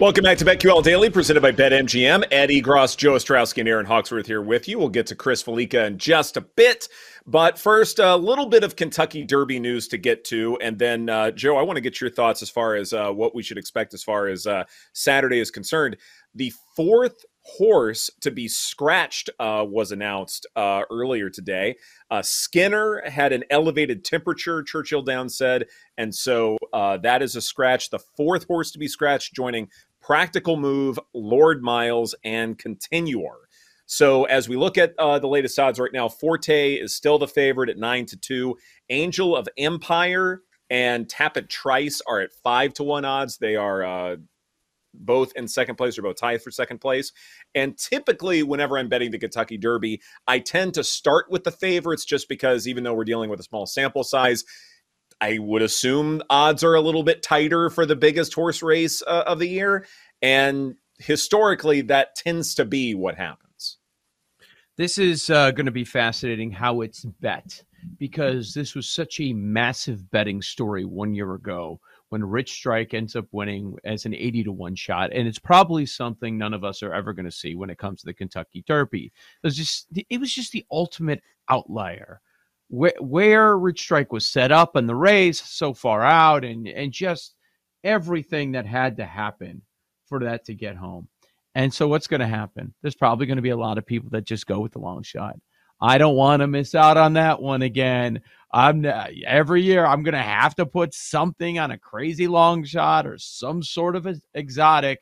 Welcome back to BetQL Daily, presented by BetMGM. Ed Egros, Joe Ostrowski, and Erin Hawksworth here with you. We'll get to Chris Fallica in just a bit. But first, a little bit of Kentucky Derby news to get to. And then, uh, Joe, I want to get your thoughts as far as uh, what we should expect as far as uh, Saturday is concerned. The fourth horse to be scratched uh, was announced uh, earlier today. Uh, Skinner had an elevated temperature, Churchill Downs said. And so uh, that is a scratch. The fourth horse to be scratched, joining Practical Move, Lord Miles, and Continuar. So as we look at uh, the latest odds right now, Forte is still the favorite at nine to two. Angel of Empire and Tapit Trice are at five to one odds. They are uh, both in second place or both tied for second place. And typically, whenever I'm betting the Kentucky Derby, I tend to start with the favorites just because even though we're dealing with a small sample size, I would assume odds are a little bit tighter for the biggest horse race uh, of the year. And historically, that tends to be what happens. This is uh, going to be fascinating how it's bet because this was such a massive betting story one year ago when Rich Strike ends up winning as an 80 to 1 shot. And it's probably something none of us are ever going to see when it comes to the Kentucky Derby. It was just, it was just the ultimate outlier where, where Rich Strike was set up and the race so far out and, and just everything that had to happen for that to get home. And so what's going to happen? There's probably going to be a lot of people that just go with the long shot. I don't want to miss out on that one again. I'm every year I'm going to have to put something on a crazy long shot or some sort of exotic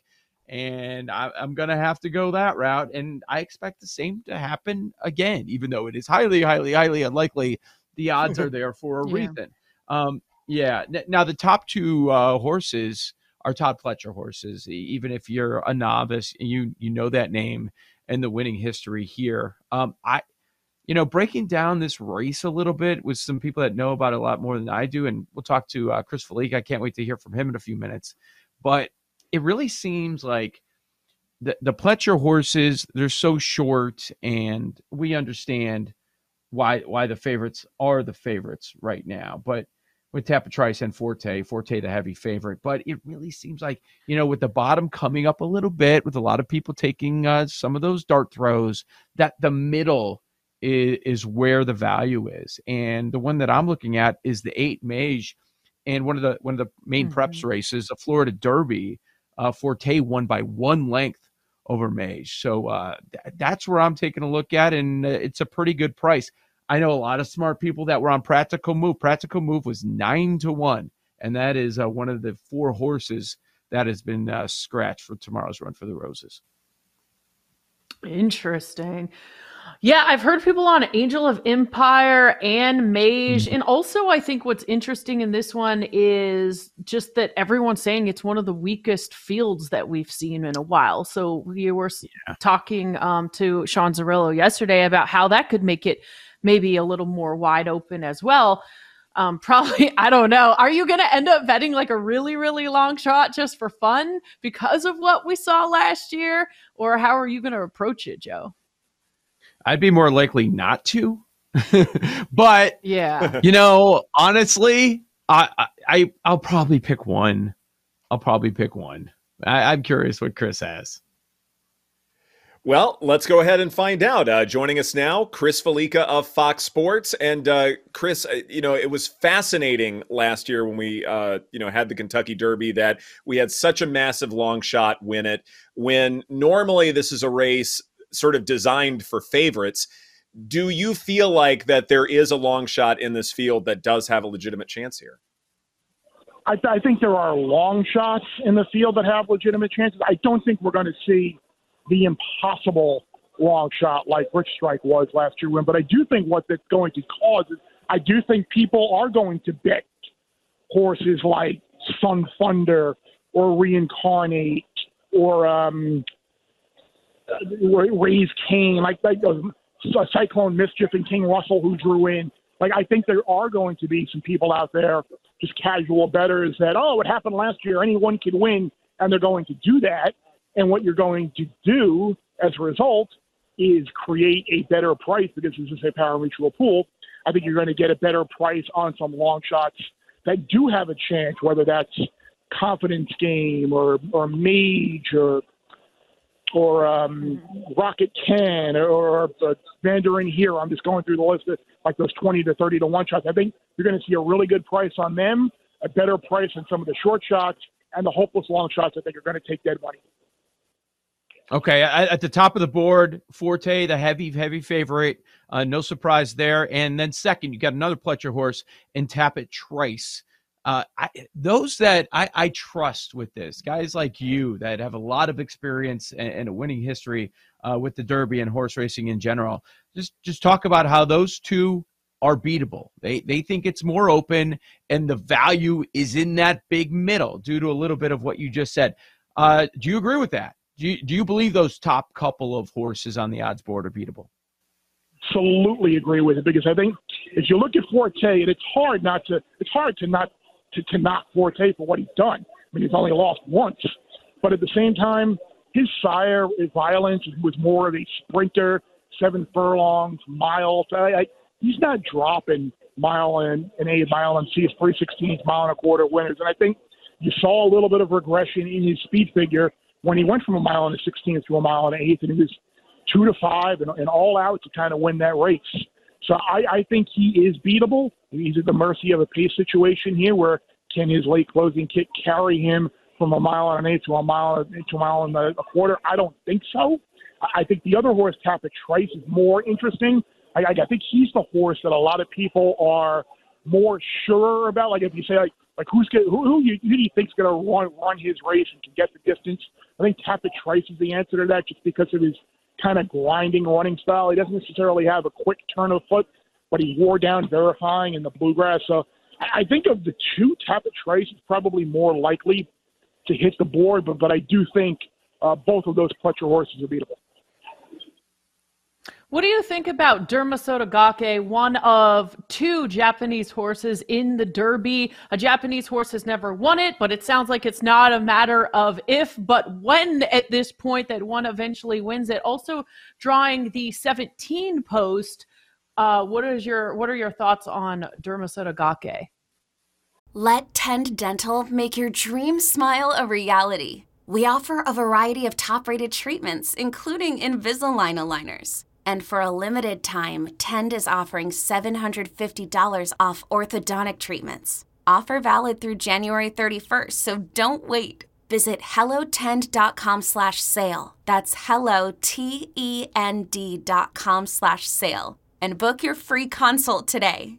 and I, am going to have to go that route. And I expect the same to happen again, even though it is highly, highly, highly unlikely. The odds are there for a yeah. reason. Um, yeah. Now the top two uh, horses are Todd Pletcher horses. Even if you're a novice, you you know that name and the winning history here. Um, I, you know, breaking down this race a little bit with some people that know about it a lot more than I do, and we'll talk to uh, Chris Fallica. I can't wait to hear from him in a few minutes. But it really seems like the the Pletcher horses they're so short, and we understand why why the favorites are the favorites right now. But with Tapit Trice and Forte, Forte the heavy favorite. But it really seems like you know with the bottom coming up a little bit, with a lot of people taking uh, some of those dart throws, that the middle is, is where the value is. And the one that I'm looking at is the eight Mage and one of the one of the main mm-hmm. preps races, the Florida Derby uh, Forte won by one length over Mage. So uh, th- that's where I'm taking a look at, and uh, it's a pretty good price. I know a lot of smart people that were on Practical Move. Practical Move was nine to one and that is uh, one of the four horses that has been uh, scratched for tomorrow's run for the Roses. Interesting. Yeah, I've heard people on Angel of Empire and Mage. Mm-hmm. And also, I think what's interesting in this one is just that everyone's saying it's one of the weakest fields that we've seen in a while. So we were yeah. talking um, to Sean Zerillo yesterday about how that could make it maybe a little more wide open as well. Um, probably, I don't know. Are you going to end up betting like a really, really long shot just for fun because of what we saw last year? Or how are you going to approach it, Joe? I'd be more likely not to. but yeah, you know, honestly, I, I I'll probably pick one. I'll probably pick one. I, I'm curious what Chris has. Well, let's go ahead and find out. Uh, joining us now, Chris Fallica of Fox Sports, and uh, Chris, uh, you know, it was fascinating last year when we, uh, you know, had the Kentucky Derby that we had such a massive long shot win it. When normally this is a race sort of designed for favorites. Do you feel like that there is a long shot in this field that does have a legitimate chance here? I, th- I think there are long shots in the field that have legitimate chances. I don't think we're going to see the impossible long shot like Rich Strike was last year when, but I do think what that's going to cause is I do think people are going to bet horses like Sun Thunder or Reincarnate or um, Raise Cain, like, like uh, Cyclone Mischief and King Russell who drew in. Like I think there are going to be some people out there, just casual bettors that oh, what happened last year, anyone can win, and they're going to do that. And what you're going to do as a result is create a better price because this is a pari-mutuel pool. I think you're going to get a better price on some long shots that do have a chance, whether that's confidence game or or mage or or um, Rocket Can or, or uh, Mandarin Hero. I'm just going through the list of like those 20 to 30 to one shots. I think you're going to see a really good price on them, a better price on some of the short shots, and the hopeless long shots. I think are going to take dead money. Okay, at the top of the board, Forte, the heavy, heavy favorite. Uh, no surprise there. And then second, you got another Pletcher horse and Tapit Trice. Uh, I, those that I, I, trust with this, guys like you that have a lot of experience and, and a winning history uh, with the Derby and horse racing in general, just just talk about how those two are beatable. They they think it's more open, and the value is in that big middle due to a little bit of what you just said. Uh, do you agree with that? Do you, do you believe those top couple of horses on the odds board are beatable? Absolutely agree with it because I think if you look at Forte, and it's hard not to it's hard to not to, to knock Forte for what he's done. I mean, he's only lost once, but at the same time, his sire, his violence, was more of a sprinter, seven furlongs, miles. I, I, he's not dropping mile and an eight, mile and C, three sixteenths, mile and a quarter winners. And I think you saw a little bit of regression in his speed figure when he went from a mile and a sixteenth to a mile and an eighth, and he was two to five and, and all out to kind of win that race. So I, I think he is beatable. He's at the mercy of a pace situation here where can his late closing kick carry him from a mile and an eighth to a mile to a mile and a quarter? I don't think so. I think the other horse, Tapit Trice, is more interesting. I, I think he's the horse that a lot of people are more sure about. Like if you say like like who's gonna, who who, you, who do you think's going to run run his race and can get the distance? I think Tapit Trice is the answer to that, just because of his kind of grinding running style. He doesn't necessarily have a quick turn of foot, but he wore down verifying in the bluegrass. So I think of the two, Tapit Trice is probably more likely to hit the board, but but I do think uh, both of those Pletcher horses are beatable. What do you think about Derma Sotogake, one of two Japanese horses in the Derby? A Japanese horse has never won it, but it sounds like it's not a matter of if, but when at this point that one eventually wins it. Also drawing the 17 post. Uh, what is your what are your thoughts on Derma Sotogake? Let Tend Dental make your dream smile a reality. We offer a variety of top-rated treatments, including Invisalign aligners and for a limited time, Tend is offering $750 off orthodontic treatments. Offer valid through January 31st, so don't wait. Visit hellotend.com slash sale. That's hello, T-E-N-D dot com slash sale. And book your free consult today.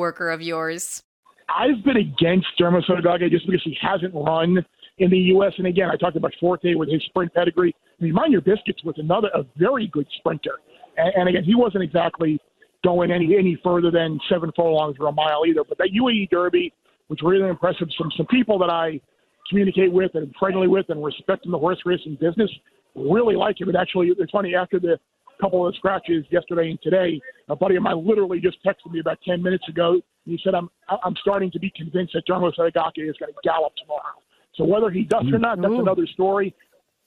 coworker of yours? I've been against Derma Sotogake just because he hasn't run in the U.S. And again, I talked about Forte with his sprint pedigree. I mean, mind your biscuits was another a very good sprinter, and, and again, he wasn't exactly going any any further than seven furlongs or a mile either. But that UAE Derby was really impressive. Some some people that I communicate with and friendly with and respect in the horse racing business really like him. And actually, it's funny after the couple of scratches yesterday and today. A buddy of mine literally just texted me about 10 minutes ago. He said, I'm, I'm starting to be convinced that Derma Sotogake is going to gallop tomorrow. So whether he does or not, that's another story.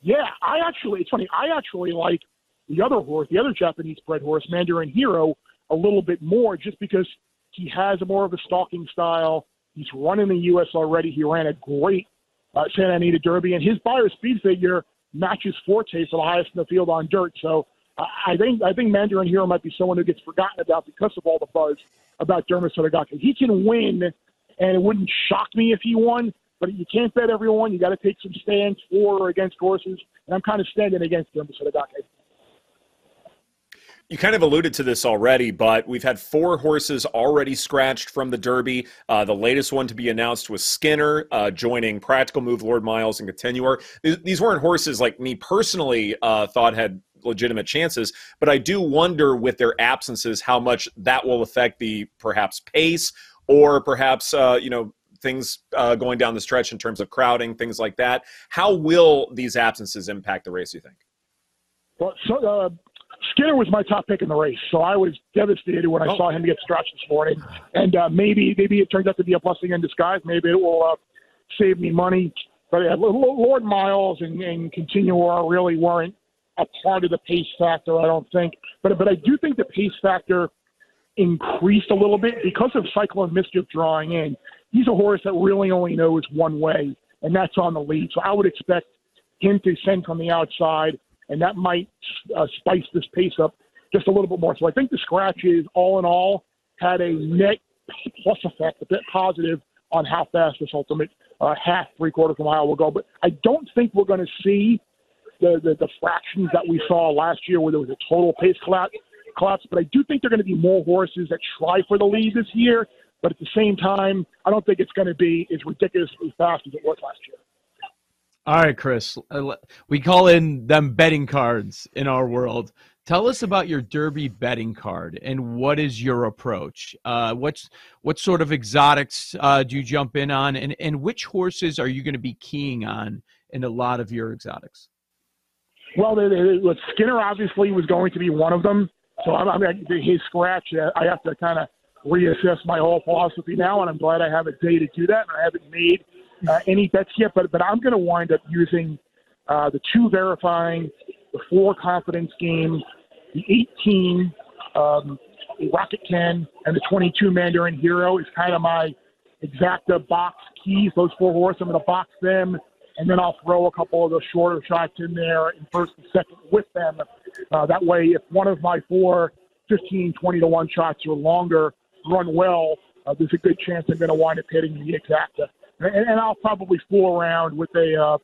Yeah, I actually, it's funny, I actually like the other horse, the other Japanese bred horse, Mandarin Hero, a little bit more just because he has a more of a stalking style. He's run in the U.S. already. He ran a great uh, Santa Anita Derby, and his Beyer speed figure matches Forte for the highest in the field on dirt. So I think I think Mandarin Hero might be someone who gets forgotten about because of all the buzz about Derma Sotogake. He can win, and it wouldn't shock me if he won. But you can't bet everyone. You got to take some stands for or against horses, and I'm kind of standing against Derma Sotogake. You kind of alluded to this already, but we've had four horses already scratched from the Derby. Uh, the latest one to be announced was Skinner uh, joining Practical Move, Lord Miles, and Continuar. These, these weren't horses like me personally uh, thought had legitimate chances. But I do wonder with their absences how much that will affect the perhaps pace or perhaps uh, you know things uh, going down the stretch in terms of crowding, things like that. How will these absences impact the race? You think? Well, so, uh, Skinner was my top pick in the race, so I was devastated when I oh. saw him get stretched this morning. And uh, maybe maybe it turns out to be a blessing in disguise. Maybe it will uh, save me money. But uh, Lord Miles and, and Continuar really weren't a part of the pace factor, I don't think. But but I do think the pace factor increased a little bit because of Cyclone Mischief drawing in. He's a horse that really only knows one way, and that's on the lead. So I would expect him to send from the outside, and that might uh, spice this pace up just a little bit more. So I think the scratches, all in all, had a net plus effect, a bit positive on how fast this ultimate uh, half, three quarters of a mile will go. But I don't think we're going to see the, the, the fractions that we saw last year where there was a total pace collapse. But I do think there are going to be more horses that try for the lead this year. But at the same time, I don't think it's going to be as ridiculously fast as it was last year. All right, Chris. Uh, we call in them betting cards in our world. Tell us about your Derby betting card and what is your approach? Uh, what's what sort of exotics uh, do you jump in on, and and which horses are you going to be keying on in a lot of your exotics? Well, they, they, Skinner obviously was going to be one of them. So I, I mean, his scratch, uh, I have to kind of reassess my whole philosophy now, and I'm glad I have a day to do that. And I haven't made uh, any bets yet, but but I'm going to wind up using uh, the two verifying, the four confidence game, the 18, um, Rocket Can, and the 22 Mandarin Hero is kind of my exacta box keys. Those four horses, I'm going to box them and then I'll throw a couple of those shorter shots in there in first and second with them. Uh, that way, if one of my four 15, 20 to 1 shots or longer run well, uh, there's a good chance I'm going to wind up hitting the exacta. And, and I'll probably fool around with a uh,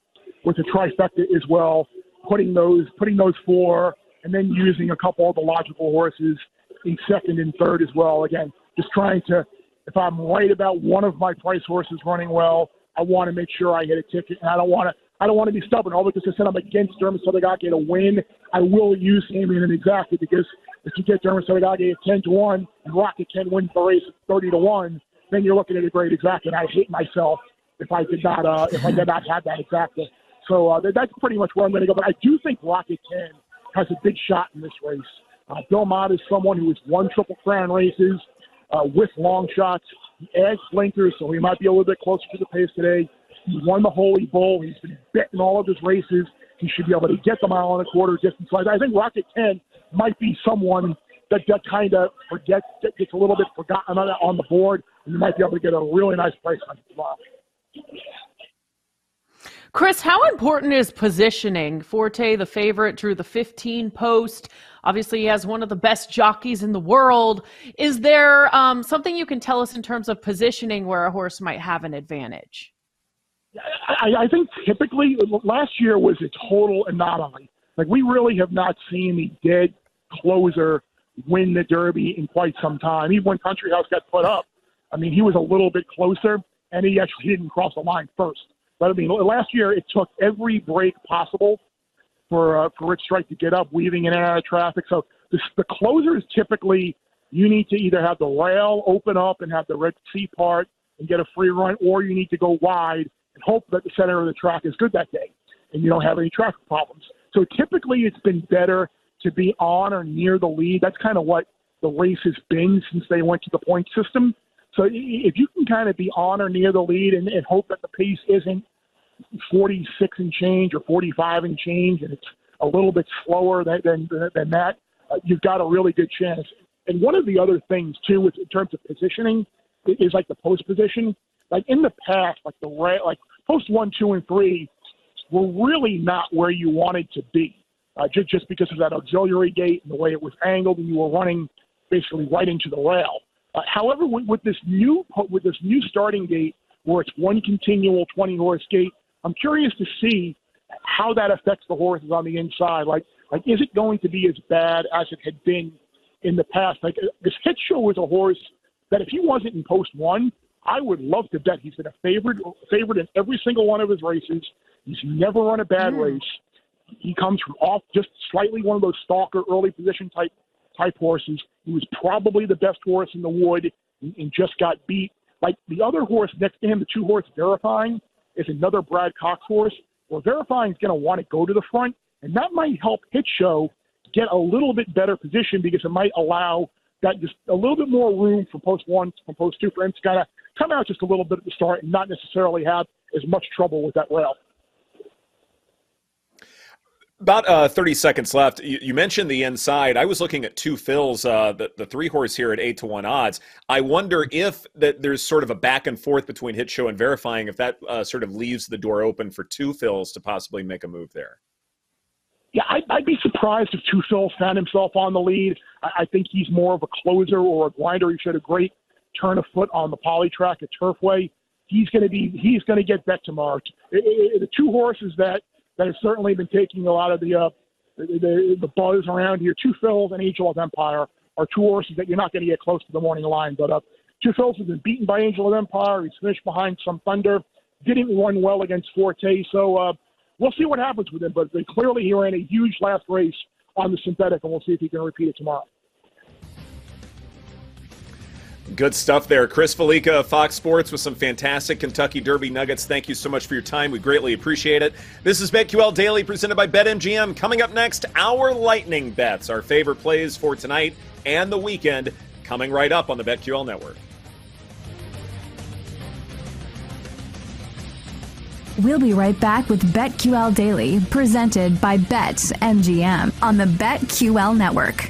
with a trifecta as well, putting those putting those four, and then using a couple of the logical horses in second and third as well. Again, just trying to, if I'm right about one of my price horses running well, I want to make sure I hit a ticket, and I don't want to. I don't want to be stubborn. All because I said I'm against Derma Sotogake to win, I will use him in an exactly because if you get Derma Sotogake at ten to one and Rocket Can wins the race thirty to one, then you're looking at a great exact. And I hate myself if I did not uh, if I did not have that exacta. So uh, that's pretty much where I'm going to go. But I do think Rocket Can has a big shot in this race. Uh, Bill Mott is someone who has won Triple Crown races uh, with long shots. He adds blinkers, so he might be a little bit closer to the pace today. He won the Holy Bull. He's been betting all of his races. He should be able to get the mile and a quarter distance. I think Rocket Can might be someone that that kind of forgets gets a little bit forgotten on, the board, and you might be able to get a really nice price on tomorrow. Chris, how important is positioning? Forte, the favorite, drew the 15 post. Obviously, he has one of the best jockeys in the world. Is there um, something you can tell us in terms of positioning where a horse might have an advantage? I, I think typically last year was a total anomaly. Like we really have not seen a dead closer win the Derby in quite some time. Even when Country House got put up, I mean, he was a little bit closer, and he actually didn't cross the line first. But I mean, last year it took every break possible for uh, for Rich Strike to get up, weaving in and out of traffic. So the, the closers typically you need to either have the rail open up and have the Red Sea part and get a free run, or you need to go wide and hope that the center of the track is good that day and you don't have any traffic problems. So typically it's been better to be on or near the lead. That's kind of what the race has been since they went to the point system. So if you can kind of be on or near the lead and, and hope that the pace isn't 46 and change or 45 and change, and it's a little bit slower than than, than that, uh, you've got a really good chance. And one of the other things too, with in terms of positioning, is like the post position. Like in the past, like the like post one, two, and three were really not where you wanted to be, uh, just just because of that auxiliary gate and the way it was angled, and you were running basically right into the rail. Uh, however, with, with this new with this new starting gate, where it's one continual 20 horse gate, I'm curious to see how that affects the horses on the inside. Like, like is it going to be as bad as it had been in the past? Like, this hit show was a horse that if he wasn't in post one, I would love to bet he's been a favorite favorite in every single one of his races. He's never run a bad mm. race. He comes from off just slightly one of those stalker early position type type horses. He was probably the best horse in the wood and, and just got beat. Like the other horse next to him, the two horse verifying, is another Brad Cox horse. Well, verifying is going to want to go to the front, and that might help Hit Show get a little bit better position because it might allow that just a little bit more room for post one, from post two for him to kind of come out just a little bit at the start and not necessarily have as much trouble with that rail. About uh, 30 seconds left. You, you, mentioned the inside. I was looking at Two Phils, uh, the, the three horse here at eight to one odds. I wonder if that there's sort of a back and forth between hit show and verifying, if that uh, sort of leaves the door open for Two Phils to possibly make a move there. Yeah, I'd, I'd be surprised if Two Phil found himself on the lead. I, I think he's more of a closer or a grinder. He showed a great turn of foot on the poly track at Turfway. He's going to be he's going to get bet tomorrow. It, it, the two horses that that have certainly been taking a lot of the uh, the, the, buzz around here. Two Phils and Angel of Empire are two horses that you're not going to get close to the morning line. But uh, Two Phils has been beaten by Angel of Empire. He's finished behind Sun Thunder. Didn't run well against Forte. So uh, we'll see what happens with him. But clearly he ran a huge last race on the synthetic, and we'll see if he can repeat it tomorrow. Good stuff there. Chris Fallica of Fox Sports with some fantastic Kentucky Derby nuggets. Thank you so much for your time. We greatly appreciate it. This is BetQL Daily presented by BetMGM. Coming up next, our lightning bets, our favorite plays for tonight and the weekend, coming right up on the BetQL network. We'll be right back with BetQL Daily, presented by BetMGM on the BetQL network.